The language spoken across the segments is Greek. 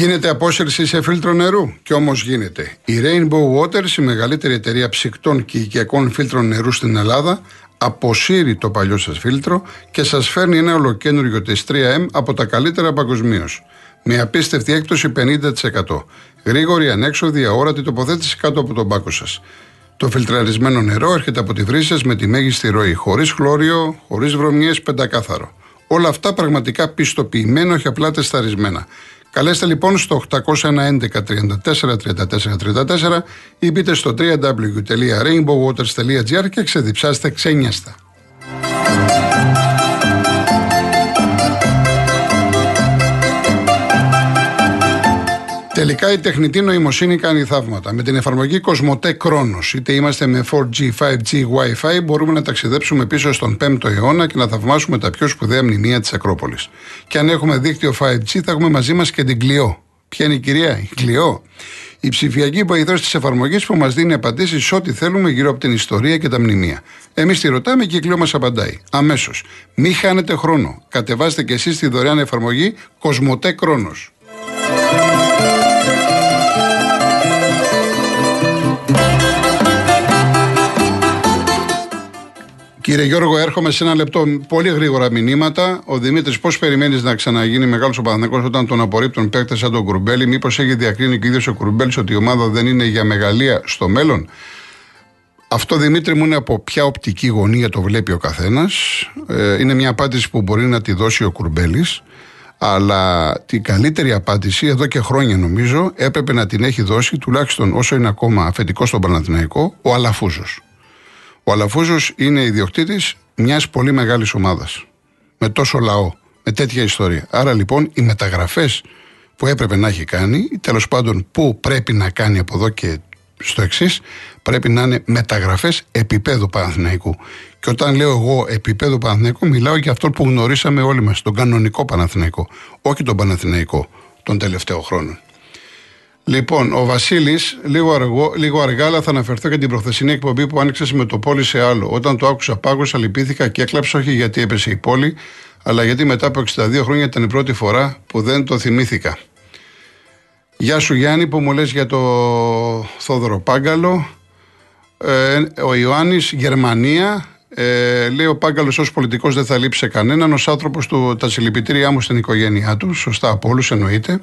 Γίνεται απόσυρση σε φίλτρο νερού και όμως γίνεται. Η Rainbow Waters, η μεγαλύτερη εταιρεία ψυκτών και οικιακών φίλτρων νερού στην Ελλάδα, αποσύρει το παλιό σας φίλτρο και σας φέρνει ένα ολοκένουργιο της 3M από τα καλύτερα παγκοσμίως. Με απίστευτη έκπτωση 50%. Γρήγορη, ανέξοδη, αόρατη τοποθέτηση κάτω από τον πάκο σας. Το φιλτραρισμένο νερό έρχεται από τη βρύση με τη μέγιστη ροή, χωρίς χλώριο, χωρίς βρωμιές, πεντακάθαρο. Όλα αυτά πραγματικά πιστοποιημένα, όχι απλά τεσταρισμένα. Καλέστε λοιπόν στο 811 34 34 34 ή μπείτε στο www.rainbowwaters.gr και ξεδιψάστε ξένιαστα. Τελικά η τεχνητή νοημοσύνη κάνει θαύματα. Με την εφαρμογή Κοσμοτέ Κρόνος, είτε είμαστε με 4G, 5G, Wi-Fi, μπορούμε να ταξιδέψουμε πίσω στον 5ο αιώνα και να θαυμάσουμε τα πιο σπουδαία μνημεία της Ακρόπολης. Και αν έχουμε δίκτυο 5G, θα έχουμε μαζί μας και την Κλειό. Ποια είναι η κυρία, η Κλειό. Η ψηφιακή βοηθός της εφαρμογής που μας δίνει απαντήσεις σε ό,τι θέλουμε γύρω από την ιστορία και τα μνημεία. Εμείς τη ρωτάμε και η Κλειό μας απαντάει. Αμέσως. Μην χάνετε χρόνο. Κατεβάστε και εσείς τη δωρεάν εφαρμογή Κοσμοτέ Κρόνος. Κύριε Γιώργο, έρχομαι σε ένα λεπτό. Πολύ γρήγορα μηνύματα. Ο Δημήτρης, πώς περιμένεις να ξαναγίνει μεγάλος ο Παναθηναϊκός όταν τον απορρίπτουν παίκτες σαν τον Κουρμπέλη, Μήπως έχει διακρίνει και ίδιος ο Κουρμπέλης ότι η ομάδα δεν είναι για μεγαλεία στο μέλλον; Αυτό Δημήτρη μου είναι από ποια οπτική γωνία το βλέπει ο καθένας. Ε, είναι μια απάντηση που μπορεί να τη δώσει ο Κουρμπέλης. Αλλά την καλύτερη απάντηση, εδώ και χρόνια νομίζω, έπρεπε να την έχει δώσει τουλάχιστον όσο είναι ακόμα αφεντικός στον Παναθηναϊκό, ο Αλαφούζος. Ο Αλαφούζος είναι ιδιοκτήτης μιας πολύ μεγάλης ομάδας. Με τόσο λαό, με τέτοια ιστορία. Άρα λοιπόν οι μεταγραφές που έπρεπε να έχει κάνει, ή τέλος πάντων που πρέπει να κάνει από εδώ και στο εξής, πρέπει να είναι μεταγραφές επίπεδου Παναθηναϊκού. Και όταν λέω εγώ επίπεδο Παναθηναϊκού, μιλάω για αυτό που γνωρίσαμε όλοι μας, τον κανονικό Παναθηναϊκό. Όχι τον Παναθηναϊκό των τελευταίων χρόνων. Λοιπόν, ο Βασίλης, λίγο, λίγο αργά, αλλά θα αναφερθώ και την προχθεσινή εκπομπή που άνοιξε με το πόλη σε άλλο. Όταν το άκουσα, πάγωσα, λυπήθηκα και έκλαψα, όχι γιατί έπεσε η πόλη, αλλά γιατί μετά από 62 χρόνια ήταν η πρώτη φορά που δεν το θυμήθηκα. Γεια σου Γιάννη που μου λες για το Θόδωρο Πάγκαλο. Ε, ο Ιωάννης, Γερμανία. Ε, λέει ο Πάγκαλος ως πολιτικός δεν θα λείψει σε κανέναν. Ως άνθρωπος του, τα συλληπιτήριά μου στην οικογένειά του. Σωστά από όλους εννοείται.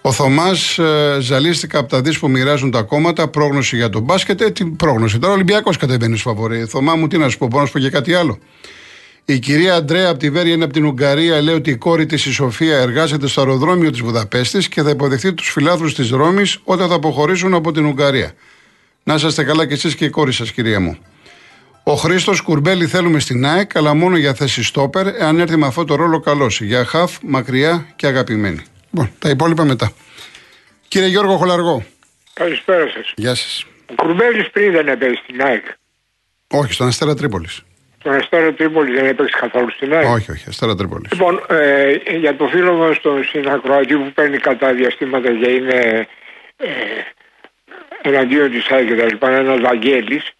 Ο Θωμάς ε, ζαλίστηκα από τα δι που μοιράζουν τα κόμματα. Πρόγνωση για τον μπάσκετ. Ε, τι πρόγνωση. Τώρα ο Ολυμπιακός κατεβαίνει σφαβορή. Θωμά μου, τι να σου πω, μπορώ να σου πω και κάτι άλλο. Η κυρία Αντρέα από τη Βέρεια είναι από την Ουγγαρία. Λέει ότι η κόρη της η Σοφία εργάζεται στο αεροδρόμιο της Βουδαπέστης και θα υποδεχθεί τους φιλάθλους της Ρώμης όταν θα αποχωρήσουν από την Ουγγαρία. Να είσαστε καλά κι εσείς και η κόρη σας, κυρία μου. Ο Χρήστος Κουρμπέλη θέλουμε στην ΑΕΚ, αλλά μόνο για θέση στόπερ, εάν έρθει με αυτό το ρόλο καλός. Για χαφ, μακριά και αγαπημένη. Λοιπόν, τα υπόλοιπα μετά. Κύριε Γιώργο Χολαργό. Καλησπέρα σας. Γεια σας. Ο Κουρμπέλης πριν δεν έπαιζε στην ΑΕΚ. Όχι, στον Αστέρα Τρίπολης. Στον Αστέρα Τρίπολης δεν έπαιξε καθόλου στην ΑΕΚ. Όχι, όχι, Αστέρα Τρίπολης. Λοιπόν, ε, για το φίλο μας τον συνακροατή που παίρνει κατά διαστήματα και είναι ε, εναντίον της ΑΕΚ και τα λοιπά, ένας Βαγγέλης,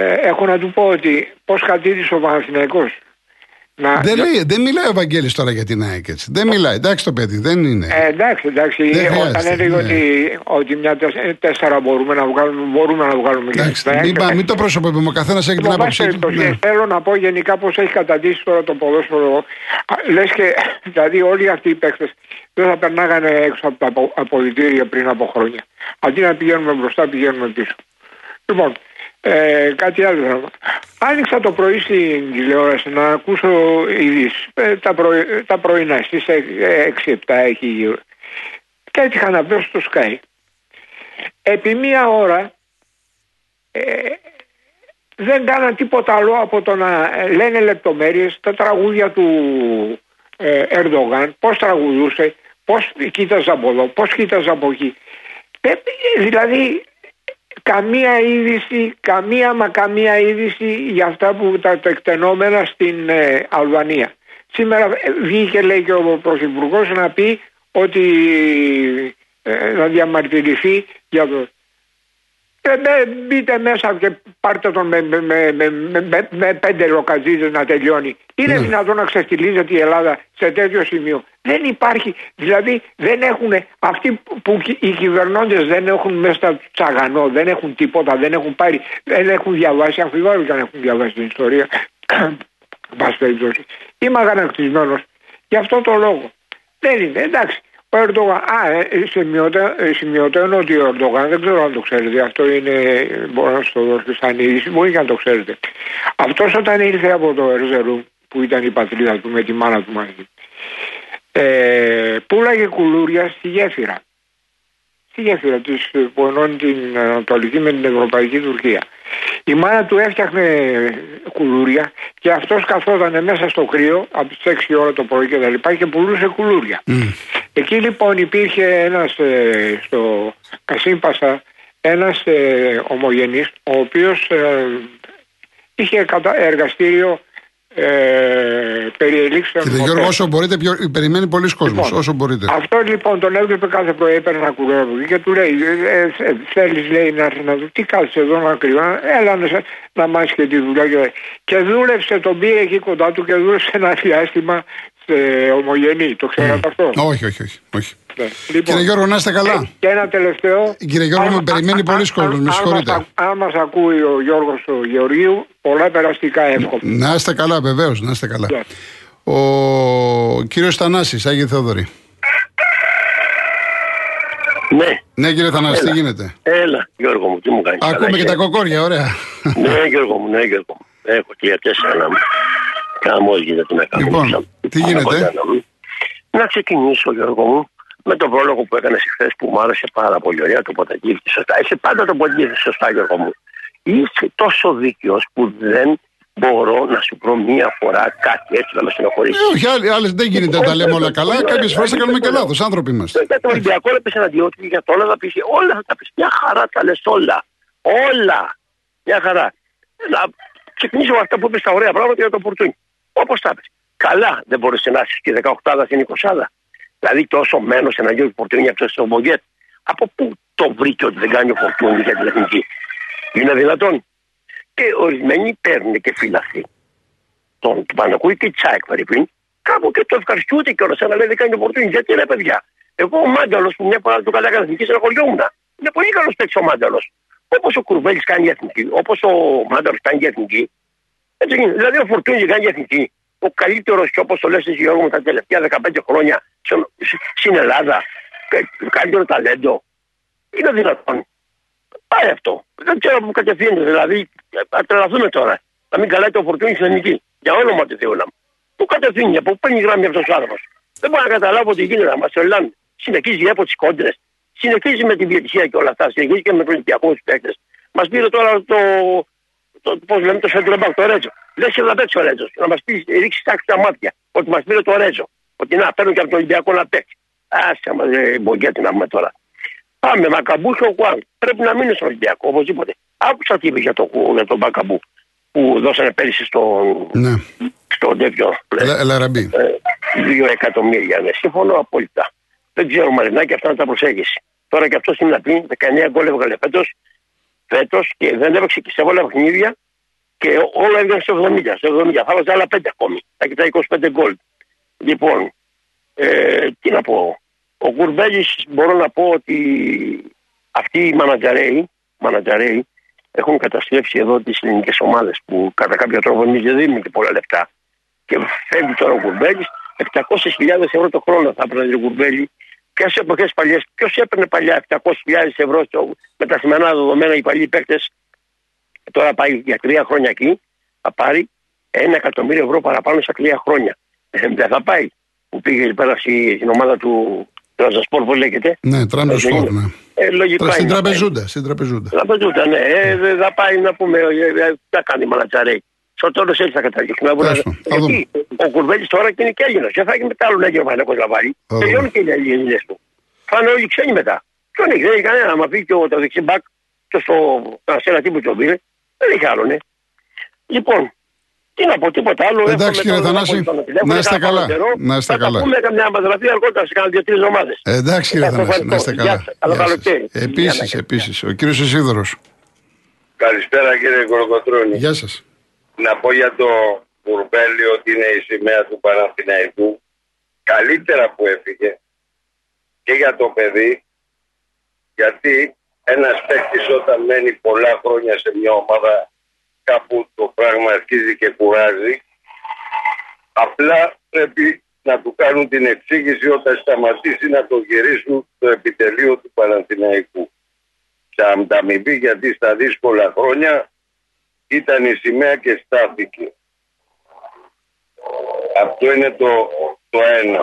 ε, έχω να του πω ότι πώς κατήρησε ο Παναθηναϊκός να... Δεν, λέει, δεν μιλάει ο Βαγγέλης τώρα για την ΑΕΚ έτσι. Δεν μιλάει. Εντάξει το παιδί, δεν είναι. Ε, εντάξει, εντάξει. Δεν Όταν έλεγε ναι. ότι, ότι μια τέσσερα μπορούμε να βγάλουμε, μπορούμε να βγάλουμε εντάξει, μην, μην το προσωπεύουμε. Ο καθένας έχει την άποψή του. Ναι. Θέλω να πω γενικά πώς έχει καταντήσει τώρα το ποδόσφαιρο. Λες και δηλαδή όλοι αυτοί οι παίκτες δεν θα περνάγανε έξω από τα αποδητήρια πριν από χρόνια. Αντί να πηγαίνουμε μπροστά, πηγαίνουμε πίσω. Λοιπόν, ε, κάτι άλλο. Άνοιξα το πρωί στην τηλεόραση να ακούσω ειδήσεις. Ε, τα, πρωι, τα πρωινά στις 6-7 έχει γύρω. Και έτυχα να βρω στο Sky. Επί μία ώρα ε, δεν κάνα τίποτα άλλο από το να λένε λεπτομέρειες τα τραγούδια του ε, Ερντογάν, πώς τραγουδούσε, πώς κοίταζε από εδώ, πώς κοίταζε από εκεί. Ε, δηλαδή καμία είδηση, καμία μα καμία είδηση για αυτά που τα τεκτενόμενα στην ε, Αλβανία. Σήμερα ε, βγήκε λέει και ο Πρωθυπουργός να πει ότι ε, να διαμαρτυρηθεί για το... Ε, μπείτε μέσα και πάρτε τον με, με, με, με, με πέντε λοκατζίδε να τελειώνει. Είναι Ναι. δυνατόν να ξεφτιλίζεται η Ελλάδα σε τέτοιο σημείο. Δεν υπάρχει, δηλαδή δεν έχουν, αυτοί που κι- οι κυβερνώντες δεν έχουν μέσα στα τσαγανό, δεν έχουν τίποτα, δεν έχουν πάρει, δεν έχουν διαβάσει, αμφιβάλλω και αν έχουν διαβάσει την ιστορία. Εν πάση περιπτώσει. Είμαι αγανακτισμένος γι' αυτό το λόγο. Δεν είναι, εντάξει. Ο Ερντογάν, α, ε, ε, σημειώτα- ε, σημειωτέων ότι ο Ερντογάν, δεν ξέρω αν το ξέρετε, αυτό είναι, ε, μπορώ να σα το δώσω σαν είδηση, μπορεί και να το ξέρετε. Αυτός όταν ήρθε από το Ερζερού, που ήταν η πατρίδα του με τη μάνα του μαζί, ε, πουλάγε κουλούρια στη γέφυρα. Στη γέφυρα της, ε, που ενώνει την Ανατολική με την Ευρωπαϊκή Τουρκία. Η μάνα του έφτιαχνε κουλούρια και αυτός καθόταν μέσα στο κρύο από τις 6 ώρα το πρωί και τα λοιπά και πουλούσε κουλούρια. Μμ. Εκεί λοιπόν υπήρχε ένας ε, στο Κασίμπασα ένας ε, ομογενής ο οποίος ε, είχε κατα... εργαστήριο ε, περί ελήξεων Κύριε μοτέρ. Γιώργο, όσο μπορείτε, πιο... περιμένει πολλοί κόσμος. Λοιπόν, όσο μπορείτε. Αυτό λοιπόν τον έβλεπε κάθε πρωί, έπαιρνε ένα κουρέρο από εκεί και του λέει: ε, ε, Θέλεις, λέει, να έρθει να δει τι κάθεσαι εδώ να κρυβά. Έλα να, σε- να μάθεις και τη δουλειά. Και, και δούλεψε, τον πήρε εκεί κοντά του και δούλεψε ένα διάστημα σε ομογενή. Το ξέρατε αυτό; Όχι, όχι, όχι. όχι. Ναι. Λοιπόν, Κύριε Γιώργο, να είστε καλά. και ένα τελευταίο. Κύριε Γιώργο, Αν- με περιμένει αν- πολλοί αν- κόσμος, με αν- συγχωρείτε. Αν, αν μας ακούει ο Γιώργος ο Γεωργίου, πολλά περαστικά εύχομαι. Να είστε καλά, βεβαίως, να είστε καλά. Ναι. Ο κύριος Θανάσης, Άγιε Θεόδωρη. Ναι, Ναι, κύριε Θανάση, τι Έλα. γίνεται; έλα Γιώργο μου, τι μου κάνεις. Ακούμε καλά και είσαι; τα κοκόρια, ωραία. Ναι Γιώργο μου, ναι Γιώργο μου. Έχω τρία τέσσερα να μου. Καμός γίνεται να κάνω. Λοιπόν, τι γίνεται? Να ξεκινήσω Γιώργο μου με τον πρόλογο που έκανε χθε που μου άρεσε πάρα πολύ ωραία το ποταγγείλτη σωστά. Είσαι πάντα το ποταγγείλτη σωστά Γιώργο μου. Είσαι τόσο δίκαιος που δεν μπορώ να σου πω μία φορά κάτι έτσι να με στενοχωρήσει. Ε, Όχι, άλλοι- άλλες δεν γίνεται να τα λέμε όλα καλά. Κάποιε φορέ θα κάνουμε και λάθο. Άνθρωποι είμαστε. Για το Ολυμπιακό έπεσε εναντίον του, για το όλα θα πει. Όλα θα τα πει. Μια χαρά τα λε όλα. Όλα. Μια χαρά. Να ξεκινήσω με αυτά που είπε τα ωραία πράγματα για το Πορτούνι. Όπως τα είπε. Καλά δεν μπορούσε να είσαι και 18 στην 20. Δηλαδή τόσο μένος εναντίον του Πορτούνι αυτός το Μπογκέτ. Από πού το βρήκε ότι δεν κάνει ο Πορτούνι για την εθνική; Είναι δυνατόν; Και ορισμένοι παίρνουν και φυλαχθεί τον του Πανακούη και Τσάικ Φερρυπίν, κάπου και το ευχαριστούνται κιόλα. Αλλά λέει δεν κάνει το Πορτούνι. Γιατί ρε παιδιά; Εγώ ο Μάνταλος που μια φορά του καλά έκανε εθνικής στεναχωριόμουν. Είναι πολύ καλός παίκτης ο Μάνταλος. Όπως ο Κουρβέλης κάνει για εθνική, όπως ο Μάνταλος κάνει για εθνική. Έτσι γίνεται. Δηλαδή ο Φορτούνι κάνει για εθνική. Ο καλύτερος και όπως το λες εσύ Γιώργο μου τα τελευταία 15 χρόνια στον- στην Ελλάδα. και Καλύτερο ταλέντο. Είναι δυνατόν. Πάει αυτό. Δεν ξέρω που κατευθύνεται. Δηλαδή, θα τρελαθούμε τώρα. Να μην καλάει το φορτούνι στην εθνική. Για όνομα του Θεού να μου. Πού κατευθύνει, από πού παίρνει γράμμι αυτός ο άνθρωπος. Δεν μπορώ να καταλάβω τι γίνεται. Μα τρελάνε. Συνεχίζει από τις κόντρες. Συνεχίζει με την διαιτησία και όλα αυτά. Συνεχίζει και με τους Ολυμπιακούς παίκτες. Μας πήρε τώρα το. Το Πώς λέμε το Σέντρεμπακ, το Ρέτζο. Δεν σε να παίξει ο Ρέτζο. Να μας πει, ρίξει τάξη στα μάτια. Ότι μας πήρε το Ρέτζο. Ότι να παίρνουν και από τον Ολυμπιακό να παίξει. Άσε μας, ε, μπογκέτη να πούμε τώρα. Πάμε, Μακαμπού και ο Κουάν. Πρέπει να μείνει στον Ολυμπιακό, οπωσδήποτε. Άκουσα τι είπε για, το, για τον Μακαμπού που δώσανε πέρυσι στον, Ναι. στο τέτοιο. Ελα- Ελαραμπή. Ε, Δύο εκατομμύρια. Ναι, συμφωνώ απόλυτα. Δεν ξέρω, Μαρινάκη, αυτά να τα προσέγγισει. Τώρα και αυτό είναι να πει 19 γκολ έβγαλε φέτος φέτος και δεν έπαιξε και σε όλα παιχνίδια και όλα έβγαλε στο 70. Στο 70 θα βάζει άλλα 5 ακόμη. Θα κοιτάει 25 γκολ. Λοιπόν, ε, τι να πω. Ο Κουρμπέλη μπορώ να πω ότι αυτοί οι μανατζαρέοι, μανατζαρέοι έχουν καταστρέψει εδώ τις ελληνικές ομάδες που κατά κάποιο τρόπο εμείς δεν δίνουμε και πολλά λεφτά. Και φεύγει τώρα ο Κουρμπέλη, 700.000 ευρώ το χρόνο θα έπαιρνε ο Κουρμπέλη. Ποιε εποχέ παλιές, ποιος έπαιρνε παλιά 700.000 ευρώ στο, με τα σημερινά δεδομένα οι παλιοί παίκτες. Τώρα πάει για τρία χρόνια εκεί, θα πάρει ένα εκατομμύριο ευρώ παραπάνω σε τρία χρόνια. Ε, δεν θα πάει. Που πήγε πέρα στη- στην ομάδα του Τραζασπορ, που λέγεται. Ναι, τράμπε Έτσι σπορ, είναι. ναι. Ε, λογικά Στην είναι να πάει. τραπεζούντα. Στην τραπεζούντα. Τραπεζούτα, ναι. Ε, δεν θα πάει να πούμε, ε, ε, τι θα κάνει μαλατσαρέι. Στο τέλο έτσι θα καταλήξουμε. Τέλος πάντων, θα Γιατί ο Κουρβέλης τώρα και είναι και Έλληνας. Δεν θα έχει μετά άλλον Έλληνο Παναγό Λαβάρι. Θα δούμε. Τελειώνουν και οι Έλληνε του. Θα είναι όλοι ξένοι μετά. Ποιον έχει, δεν έχει κανένα. Μα πει και ο το δεξί μπακ και στο Κασέλα τι που τον πήρε. Δεν έχει άλλον, ε. Λοιπόν, τι να πω, τίποτα άλλο. Εντάξει, Εύχομαι κύριε τώρα Θανάση, πω στον τηλέφωνο, να είστε κάνα καλά. καιρό. Να είστε θα καλά. Θα πούμε καμιά αμαδραφή αργότερα σε κάνα δύο-τρεις εβδομάδες. Ε, Εντάξει, κύριε Ευχαριστώ, Θανάση, να είστε ευχαριστώ. καλά. Γεια σας. Καλό Γεια σας. καλοκαίρι. Γεια Επίση, σας. επίσης. Ο κύριος Ισίδωρος. Καλησπέρα κύριε Κολοκοτρώνη. Γεια σας. Να πω για το Κουρμπέλι ότι είναι η σημαία του Παναθηναϊκού. Καλύτερα που έφυγε και για το παιδί γιατί ένας παίκτης όταν μένει πολλά χρόνια σε μια ομάδα κάπου το πράγμα αρχίζει και κουράζει απλά πρέπει να του κάνουν την εξήγηση όταν σταματήσει να το γυρίσουν το επιτελείο του Παναθηναϊκού. Θα ανταμοιβή γιατί στα δύσκολα χρόνια ήταν η σημαία και στάθηκε. Αυτό είναι το, το ένα.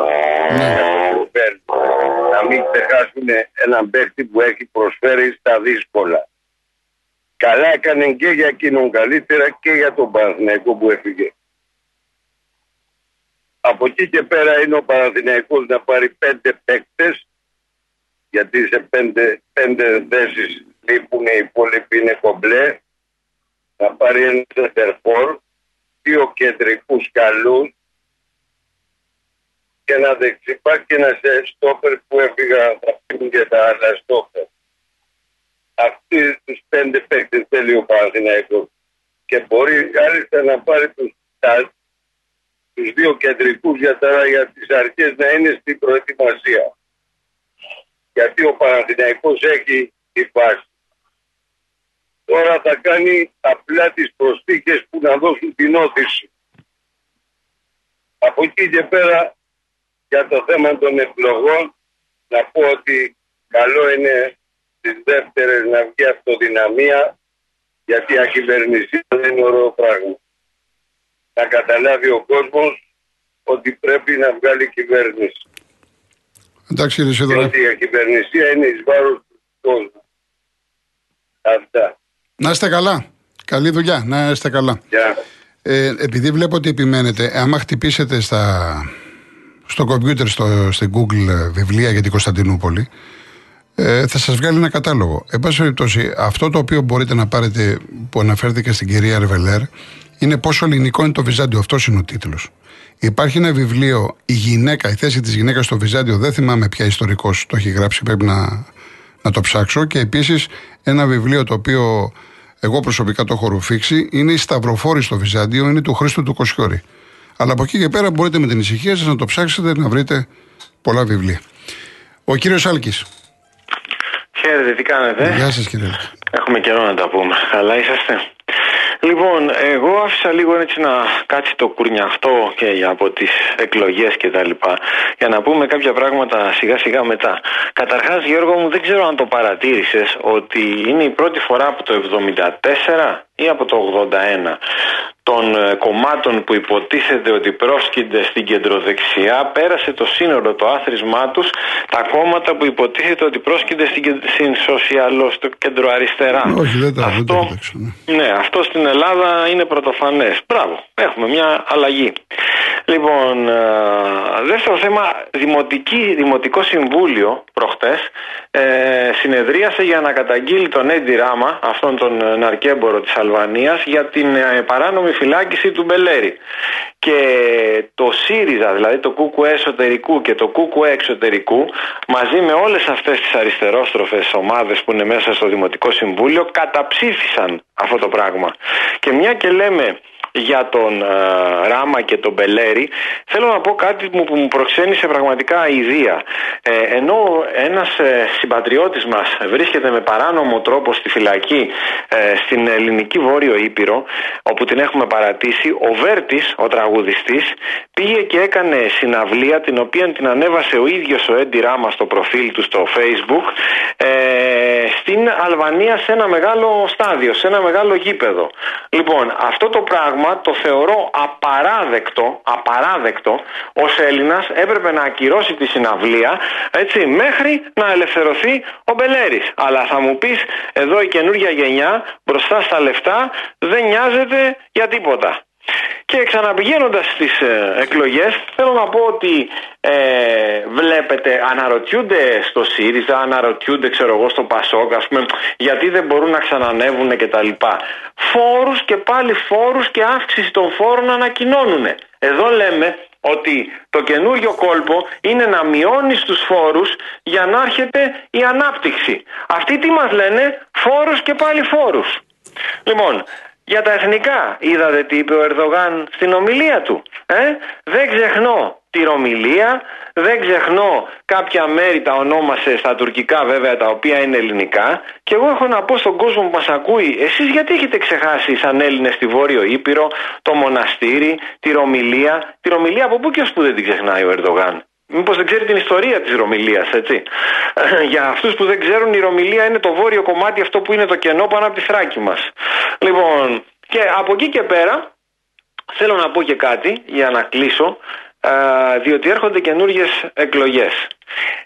Να μην ξεχάσουν έναν παίκτη που έχει προσφέρει στα δύσκολα. Καλά έκανε και για εκείνον καλύτερα και για τον Παναθηναϊκό που έφυγε. Από εκεί και πέρα είναι ο Παναθηναϊκός να πάρει πέντε παίκτες γιατί σε πέντε, πέντε θέσεις λείπουν οι υπόλοιποι είναι κομπλέ να πάρει ένα σεντερφόρ δύο κεντρικούς καλούς και ένα δεξιπά και ένα στόπερ που έφυγα θα πίνουν και τα άλλα στόπερ. Αυτοί τους πέντε παίκτες θέλει ο Παναθηναϊκός και μπορεί κάλλιστα να πάρει τους, τους δύο κεντρικούς για, τα, για τις αρχές να είναι στην προετοιμασία. Γιατί ο Παναθηναϊκός έχει τη βάση. Τώρα θα κάνει απλά τις προσθήκες που να δώσουν την όθηση. Από εκεί και πέρα για το θέμα των εκλογών να πω ότι καλό είναι τις δεύτερες να βγει αυτοδυναμία γιατί η ακυβερνησία δεν είναι ωραίο πράγμα να καταλάβει ο κόσμος ότι πρέπει να βγάλει κυβέρνηση. Εντάξει κύριε Σίδωρα. Διότι η κυβερνησία είναι εις βάρος του κόσμου. Αυτά. Να είστε καλά. Καλή δουλειά. Να είστε καλά. Yeah. Ε, επειδή βλέπω ότι επιμένετε, άμα χτυπήσετε στα, στο κομπιούτερ, στο, στην Google ε, βιβλία για την Κωνσταντινούπολη, ε, θα σας βγάλει ένα κατάλογο. Εν πάση περιπτώσει, αυτό το οποίο μπορείτε να πάρετε που αναφέρθηκε στην κυρία Ρεβελέρ είναι πόσο ελληνικό είναι το Βυζάντιο. Αυτός είναι ο τίτλος. Υπάρχει ένα βιβλίο, Η γυναίκα, η θέση της γυναίκας στο Βυζάντιο. Δεν θυμάμαι ποια ιστορικό το έχει γράψει, πρέπει να, να το ψάξω. Και επίσης ένα βιβλίο το οποίο εγώ προσωπικά το έχω ρουφήξει είναι η Σταυροφόρη στο Βυζάντιο, είναι του Χρήστου του Κοσιόρη. Αλλά από εκεί και πέρα μπορείτε με την ησυχία σας να το ψάξετε να βρείτε πολλά βιβλία. Ο κύριος Άλκης. Χαίρετε, τι κάνετε; Γεια σας κύριε. Έχουμε καιρό να τα πούμε. Καλά είσαστε; Λοιπόν, εγώ άφησα λίγο έτσι να κάτσει το κουρνιαχτό και από τις εκλογές και τα λοιπά για να πούμε κάποια πράγματα σιγά σιγά μετά. Καταρχάς Γιώργο μου δεν ξέρω αν το παρατήρησες ότι είναι η πρώτη φορά από το 74 ή από το 81 των ε, κομμάτων που υποτίθεται ότι πρόσκυνται στην κεντροδεξιά πέρασε το σύνορο το άθροισμά τους τα κόμματα που υποτίθεται ότι πρόσκυνται στην, στην σοσιαλό, στο κεντροαριστερά. Όχι, δεν τα αυτό, ναι. ναι, αυτό στην Ελλάδα είναι πρωτοφανές. Μπράβο, έχουμε μια αλλαγή. Λοιπόν, ε, δεύτερο θέμα, δημοτική, Δημοτικό Συμβούλιο προχτές ε, συνεδρίασε για να καταγγείλει τον Έντι Ράμα, αυτόν τον ναρκέμπορο της Αλβανίας, για την ε, παράνομη φυλάκιση του Μπελέρη. Και το ΣΥΡΙΖΑ, δηλαδή το ΚΚΕ εσωτερικού και το ΚΚΕ εξωτερικού, μαζί με όλες αυτές τις αριστερόστροφες ομάδες που είναι μέσα στο Δημοτικό Συμβούλιο, καταψήφισαν αυτό το πράγμα. Και μια και λέμε για τον ε, Ράμα και τον Μπελέρη θέλω να πω κάτι που μου προξένησε πραγματικά ιδία ε, ενώ ένας ε, συμπατριώτης μας βρίσκεται με παράνομο τρόπο στη φυλακή ε, στην ελληνική Βόρειο Ήπειρο όπου την έχουμε παρατήσει ο Βέρτης, ο τραγουδιστής πήγε και έκανε συναυλία την οποία την ανέβασε ο ίδιος ο Έντι Ράμα στο προφίλ του στο facebook ε, στην Αλβανία σε ένα μεγάλο στάδιο, σε ένα μεγάλο γήπεδο. Λοιπόν αυτό το πράγμα το θεωρώ απαράδεκτο, απαράδεκτο ως Έλληνας έπρεπε να ακυρώσει τη συναυλία έτσι, μέχρι να ελευθερωθεί ο Μπελέρης. Αλλά θα μου πεις εδώ η καινούργια γενιά μπροστά στα λεφτά δεν νοιάζεται για τίποτα. Και ξαναπηγαίνοντας στις ε, εκλογές, θέλω να πω ότι ε, βλέπετε, αναρωτιούνται στο ΣΥΡΙΖΑ, αναρωτιούνται, ξέρω εγώ, στο ΠΑΣΟΚ, ας πούμε, γιατί δεν μπορούν να ξανανεύουν κτλ. Φόρους και πάλι φόρους και αύξηση των φόρων ανακοινώνουν. Εδώ λέμε ότι το καινούριο κόλπο είναι να μειώνεις τους φόρους για να έρχεται η ανάπτυξη. Αυτοί τι μας λένε, φόρους και πάλι φόρους. Λοιπόν, για τα εθνικά είδατε τι είπε ο Ερδογάν στην ομιλία του. Ε; Δεν ξεχνώ τη ομιλία, δεν ξεχνώ κάποια μέρη τα ονόμασε στα τουρκικά βέβαια τα οποία είναι ελληνικά και εγώ έχω να πω στον κόσμο που μας ακούει εσείς γιατί έχετε ξεχάσει σαν Έλληνες στη Βόρειο Ήπειρο το μοναστήρι, τη Ρωμιλία τη Ρωμιλία από πού και ως που δεν την ξεχνάει ο Ερδογάν; Μήπως δεν ξέρει την ιστορία της Ρωμιλίας, έτσι. Για αυτούς που δεν ξέρουν, η Ρωμιλία είναι το βόρειο κομμάτι, αυτό που είναι το κενό πάνω από τη θράκη μας. Λοιπόν, και από εκεί και πέρα, θέλω να πω και κάτι για να κλείσω, διότι έρχονται καινούργιες εκλογές.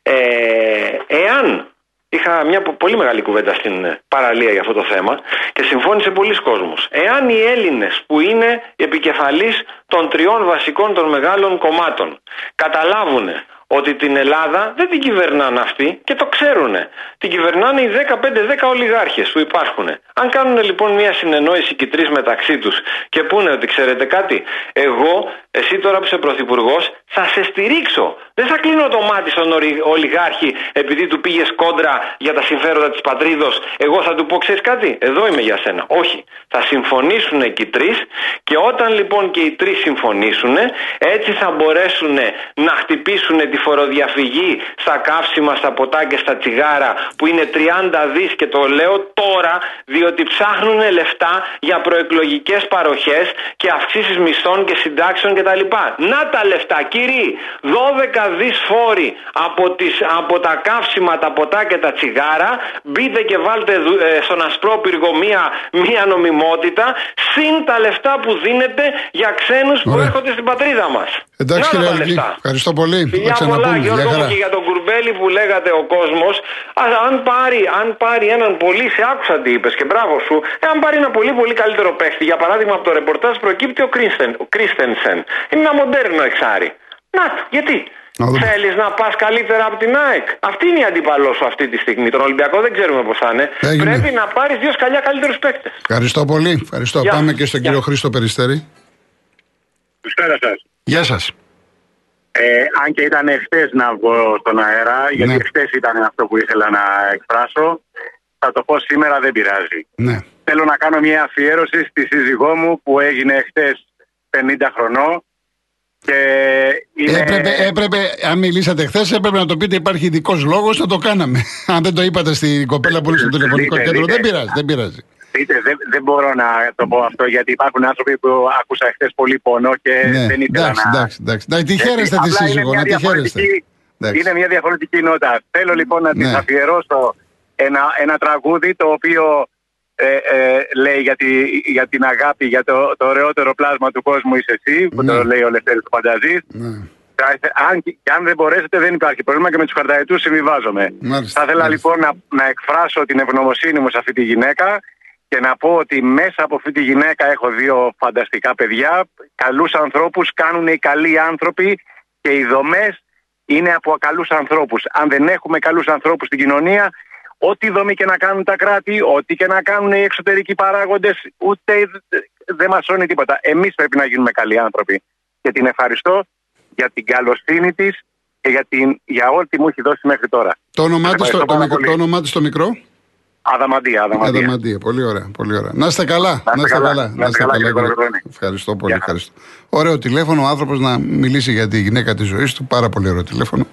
Ε, εάν Είχα μια πολύ μεγάλη κουβέντα στην παραλία για αυτό το θέμα και συμφώνησε πολλοί κόσμος. Εάν οι Έλληνες που είναι επικεφαλής των τριών βασικών των μεγάλων κομμάτων καταλάβουν ότι την Ελλάδα δεν την κυβερνάνε αυτοί και το ξέρουν. Την κυβερνάνε οι 15-10 ολιγάρχες που υπάρχουν. Αν κάνουν λοιπόν μια συνεννόηση και τρεις μεταξύ τους και πούνε ότι ξέρετε κάτι, εγώ, εσύ τώρα που είσαι πρωθυπουργός, θα σε στηρίξω. Δεν θα κλείνω το μάτι στον ολιγάρχη επειδή του πήγες κόντρα για τα συμφέροντα της πατρίδος. Εγώ θα του πω, ξέρεις κάτι, εδώ είμαι για σένα. Όχι. Θα συμφωνήσουν και οι τρεις και όταν λοιπόν και οι τρεις συμφωνήσουν, έτσι θα μπορέσουν να χτυπήσουν τη φοροδιαφυγή στα καύσιμα, στα ποτά και στα τσιγάρα που είναι 30 δις και το λέω τώρα διότι ψάχνουν λεφτά για προεκλογικές παροχές και αυξήσεις μισθών και συντάξεων κτλ. Να τα λεφτά κύριοι, 12 δις φόροι από, τις, από τα καύσιμα, τα ποτά και τα τσιγάρα μπείτε και βάλτε ε, στον ασπρόπυργο μία, μία νομιμότητα συν τα λεφτά που δίνετε για ξένους που έρχονται στην πατρίδα μας. Εντάξει κύριε ευχαριστώ πολύ. Φιλιά πολλά Γιώργο μου και για τον κουρμπέλι που λέγατε ο κόσμος αν πάρει, αν πάρει έναν πολύ, σε άκουσα τι είπες και μπράβο σου, αν πάρει ένα πολύ πολύ καλύτερο παίχτη, για παράδειγμα από το ρεπορτάζ προκύπτει ο, Κρίστεν, ο Κρίστενσεν. Είναι ένα μοντέρνο εξάρι. Να γιατί; Θέλεις να πας καλύτερα από την ΑΕΚ. Αυτή είναι η αντίπαλό σου αυτή τη στιγμή. Τον Ολυμπιακό δεν ξέρουμε πώς θα είναι. Πρέπει να πάρεις δύο σκαλιά καλύτερους παίκτες. Ευχαριστώ πολύ. Ευχαριστώ. Πάμε και στον κύριο Χρήστο Περιστέρη. Καλησπέρα σας. Γεια σας. Ε, αν και ήταν χτε να βγω στον αέρα, ναι. γιατί χτε ήταν αυτό που ήθελα να εκφράσω, θα το πω σήμερα δεν πειράζει. Ναι. Θέλω να κάνω μια αφιέρωση στη σύζυγό μου που έγινε χτε 50 χρονών. Και είναι... έπρεπε, έπρεπε, αν μιλήσατε χθες, έπρεπε να το πείτε. Υπάρχει ειδικός λόγος να το κάναμε. αν δεν το είπατε στην κοπέλα που είναι στο τηλεφωνικό κέντρο, δεν πειράζει. Δεν πειράζει. Είτε δεν, δεν μπορώ να το πω αυτό γιατί υπάρχουν άνθρωποι που άκουσα χθες πολύ πόνο και ναι, δεν ήθελα εντάξει, να. Εντάξει, εντάξει. Να τη χαίρεστε τη σύζυγο, να τη χαίρεστε. Είναι μια διαφορετική νότα. Θέλω λοιπόν να ναι. τη αφιερώσω ένα, ένα τραγούδι το οποίο ε, ε, λέει για, τη, για την αγάπη, για το, το ωραιότερο πλάσμα του κόσμου είσαι εσύ, που το ναι. λέει ο Λευτέρης Πανταζής. Ναι. Αν, και αν δεν μπορέσετε, δεν υπάρχει πρόβλημα και με τους χαρταετού συμβιβάζομαι. Θα ήθελα λοιπόν να, να εκφράσω την ευγνωμοσύνη μου σε αυτή τη γυναίκα και να πω ότι μέσα από αυτή τη γυναίκα έχω δύο φανταστικά παιδιά. Καλούς ανθρώπους κάνουν οι καλοί άνθρωποι και οι δομές είναι από καλούς ανθρώπους. Αν δεν έχουμε καλούς ανθρώπους στην κοινωνία, ό,τι δομή και να κάνουν τα κράτη, ό,τι και να κάνουν οι εξωτερικοί παράγοντες, ούτε δεν μας σώνει τίποτα. Εμείς πρέπει να γίνουμε καλοί άνθρωποι. Και την ευχαριστώ για την καλοσύνη της και για, την, για όλη τι μου έχει δώσει μέχρι τώρα. Το όνομά τη στο, το, στο μικρό; Αδαμαντία, Αδαμαντία. Αδαμαντία, πολύ ωραία, πολύ ωραία. Να είστε καλά. Να είστε καλά. Να είστε καλά. καλά. Ευχαριστώ πολύ. Ευχαριστώ. Ωραίο τηλέφωνο, ο άνθρωπος να μιλήσει για τη γυναίκα της ζωής του. Πάρα πολύ ωραίο τηλέφωνο.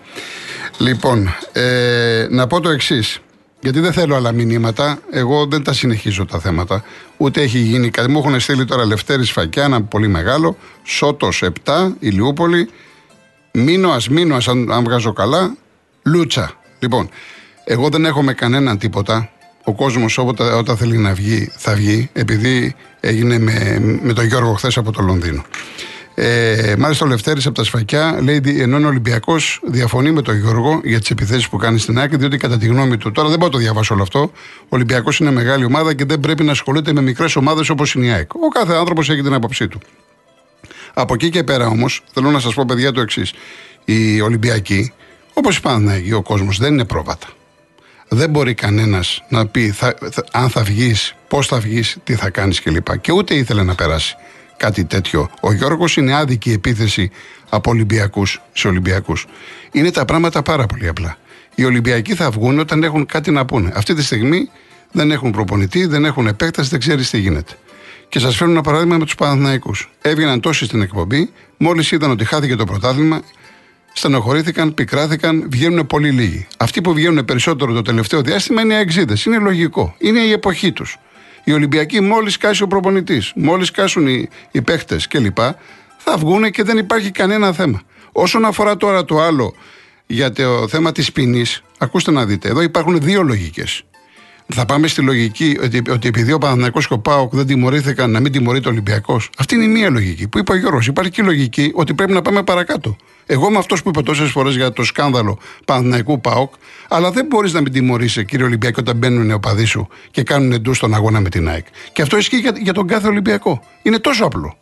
Λοιπόν, ε, να πω το εξής. Γιατί δεν θέλω άλλα μηνύματα. Εγώ δεν τα συνεχίζω τα θέματα. Ούτε έχει γίνει κάτι. Μου έχουν στείλει τώρα Λευτέρη Φακιά, ένα πολύ μεγάλο. Σότο 7, Ηλιούπολη. Μήνο, μήνο, αν, αν βγάζω καλά. Λούτσα. Λοιπόν, εγώ δεν έχω με κανέναν τίποτα ο κόσμος όταν, όταν θέλει να βγει, θα βγει, επειδή έγινε με, με τον Γιώργο χθες από το Λονδίνο. Ε, μάλιστα, ο Λευτέρης από τα Σφακιά λέει ενώ ο Ολυμπιακός διαφωνεί με τον Γιώργο για τις επιθέσεις που κάνει στην άκρη, διότι κατά τη γνώμη του, τώρα δεν πάω το διαβάσω όλο αυτό, ο Ολυμπιακός είναι μεγάλη ομάδα και δεν πρέπει να ασχολείται με μικρές ομάδες όπως είναι η ΑΕΚ. Ο κάθε άνθρωπος έχει την άποψή του. Από εκεί και πέρα όμως, θέλω να σας πω, παιδιά, το εξής. Οι Ολυμπιακοί, όπως είπαν ο κόσμος, δεν είναι πρόβατα. Δεν μπορεί κανένας να πει θα, αν θα βγεις, πώς θα βγεις, τι θα κάνεις κλπ. Και, και ούτε ήθελε να περάσει κάτι τέτοιο. Ο Γιώργος είναι άδικη επίθεση από Ολυμπιακούς σε Ολυμπιακούς. Είναι τα πράγματα πάρα πολύ απλά. Οι Ολυμπιακοί θα βγουν όταν έχουν κάτι να πούνε. Αυτή τη στιγμή δεν έχουν προπονητή, δεν έχουν επέκταση, δεν ξέρεις τι γίνεται. Και σας φέρνω ένα παράδειγμα με τους Παναθηναϊκούς. Έβγαιναν τόσοι στην εκπομπή, μόλις είδαν ότι χάθηκε το πρωτάθλημα, στενοχωρήθηκαν, πικράθηκαν, βγαίνουν πολύ λίγοι. Αυτοί που βγαίνουν περισσότερο το τελευταίο διάστημα είναι οι αεξίδε. Είναι λογικό. Είναι η εποχή τους. Οι Ολυμπιακοί, μόλις κάσει ο προπονητής, μόλις κάσουν οι, οι παίχτες κλπ., θα βγουν και δεν υπάρχει κανένα θέμα. Όσον αφορά τώρα το άλλο για το θέμα της ποινής, ακούστε να δείτε, εδώ υπάρχουν δύο λογικές. Θα πάμε στη λογική ότι, ότι επειδή ο Παναθηναϊκός και ο Πάοκ δεν τιμωρήθηκαν να μην τιμωρείται ο Ολυμπιακός. Αυτή είναι η μία λογική. Που είπε ο Γιώργος. Υπάρχει και η λογική ότι πρέπει να πάμε παρακάτω. Εγώ είμαι αυτός που είπε τόσες φορές για το σκάνδαλο Παναθηναϊκού Πάοκ, αλλά δεν μπορείς να μην τιμωρήσει, κύριε Ολυμπιακό, όταν μπαίνουν οι οπαδοί σου και κάνουν εντός στον αγώνα με την ΑΕΚ. Και αυτό ισχύει για, για τον κάθε Ολυμπιακό. Είναι τόσο απλό.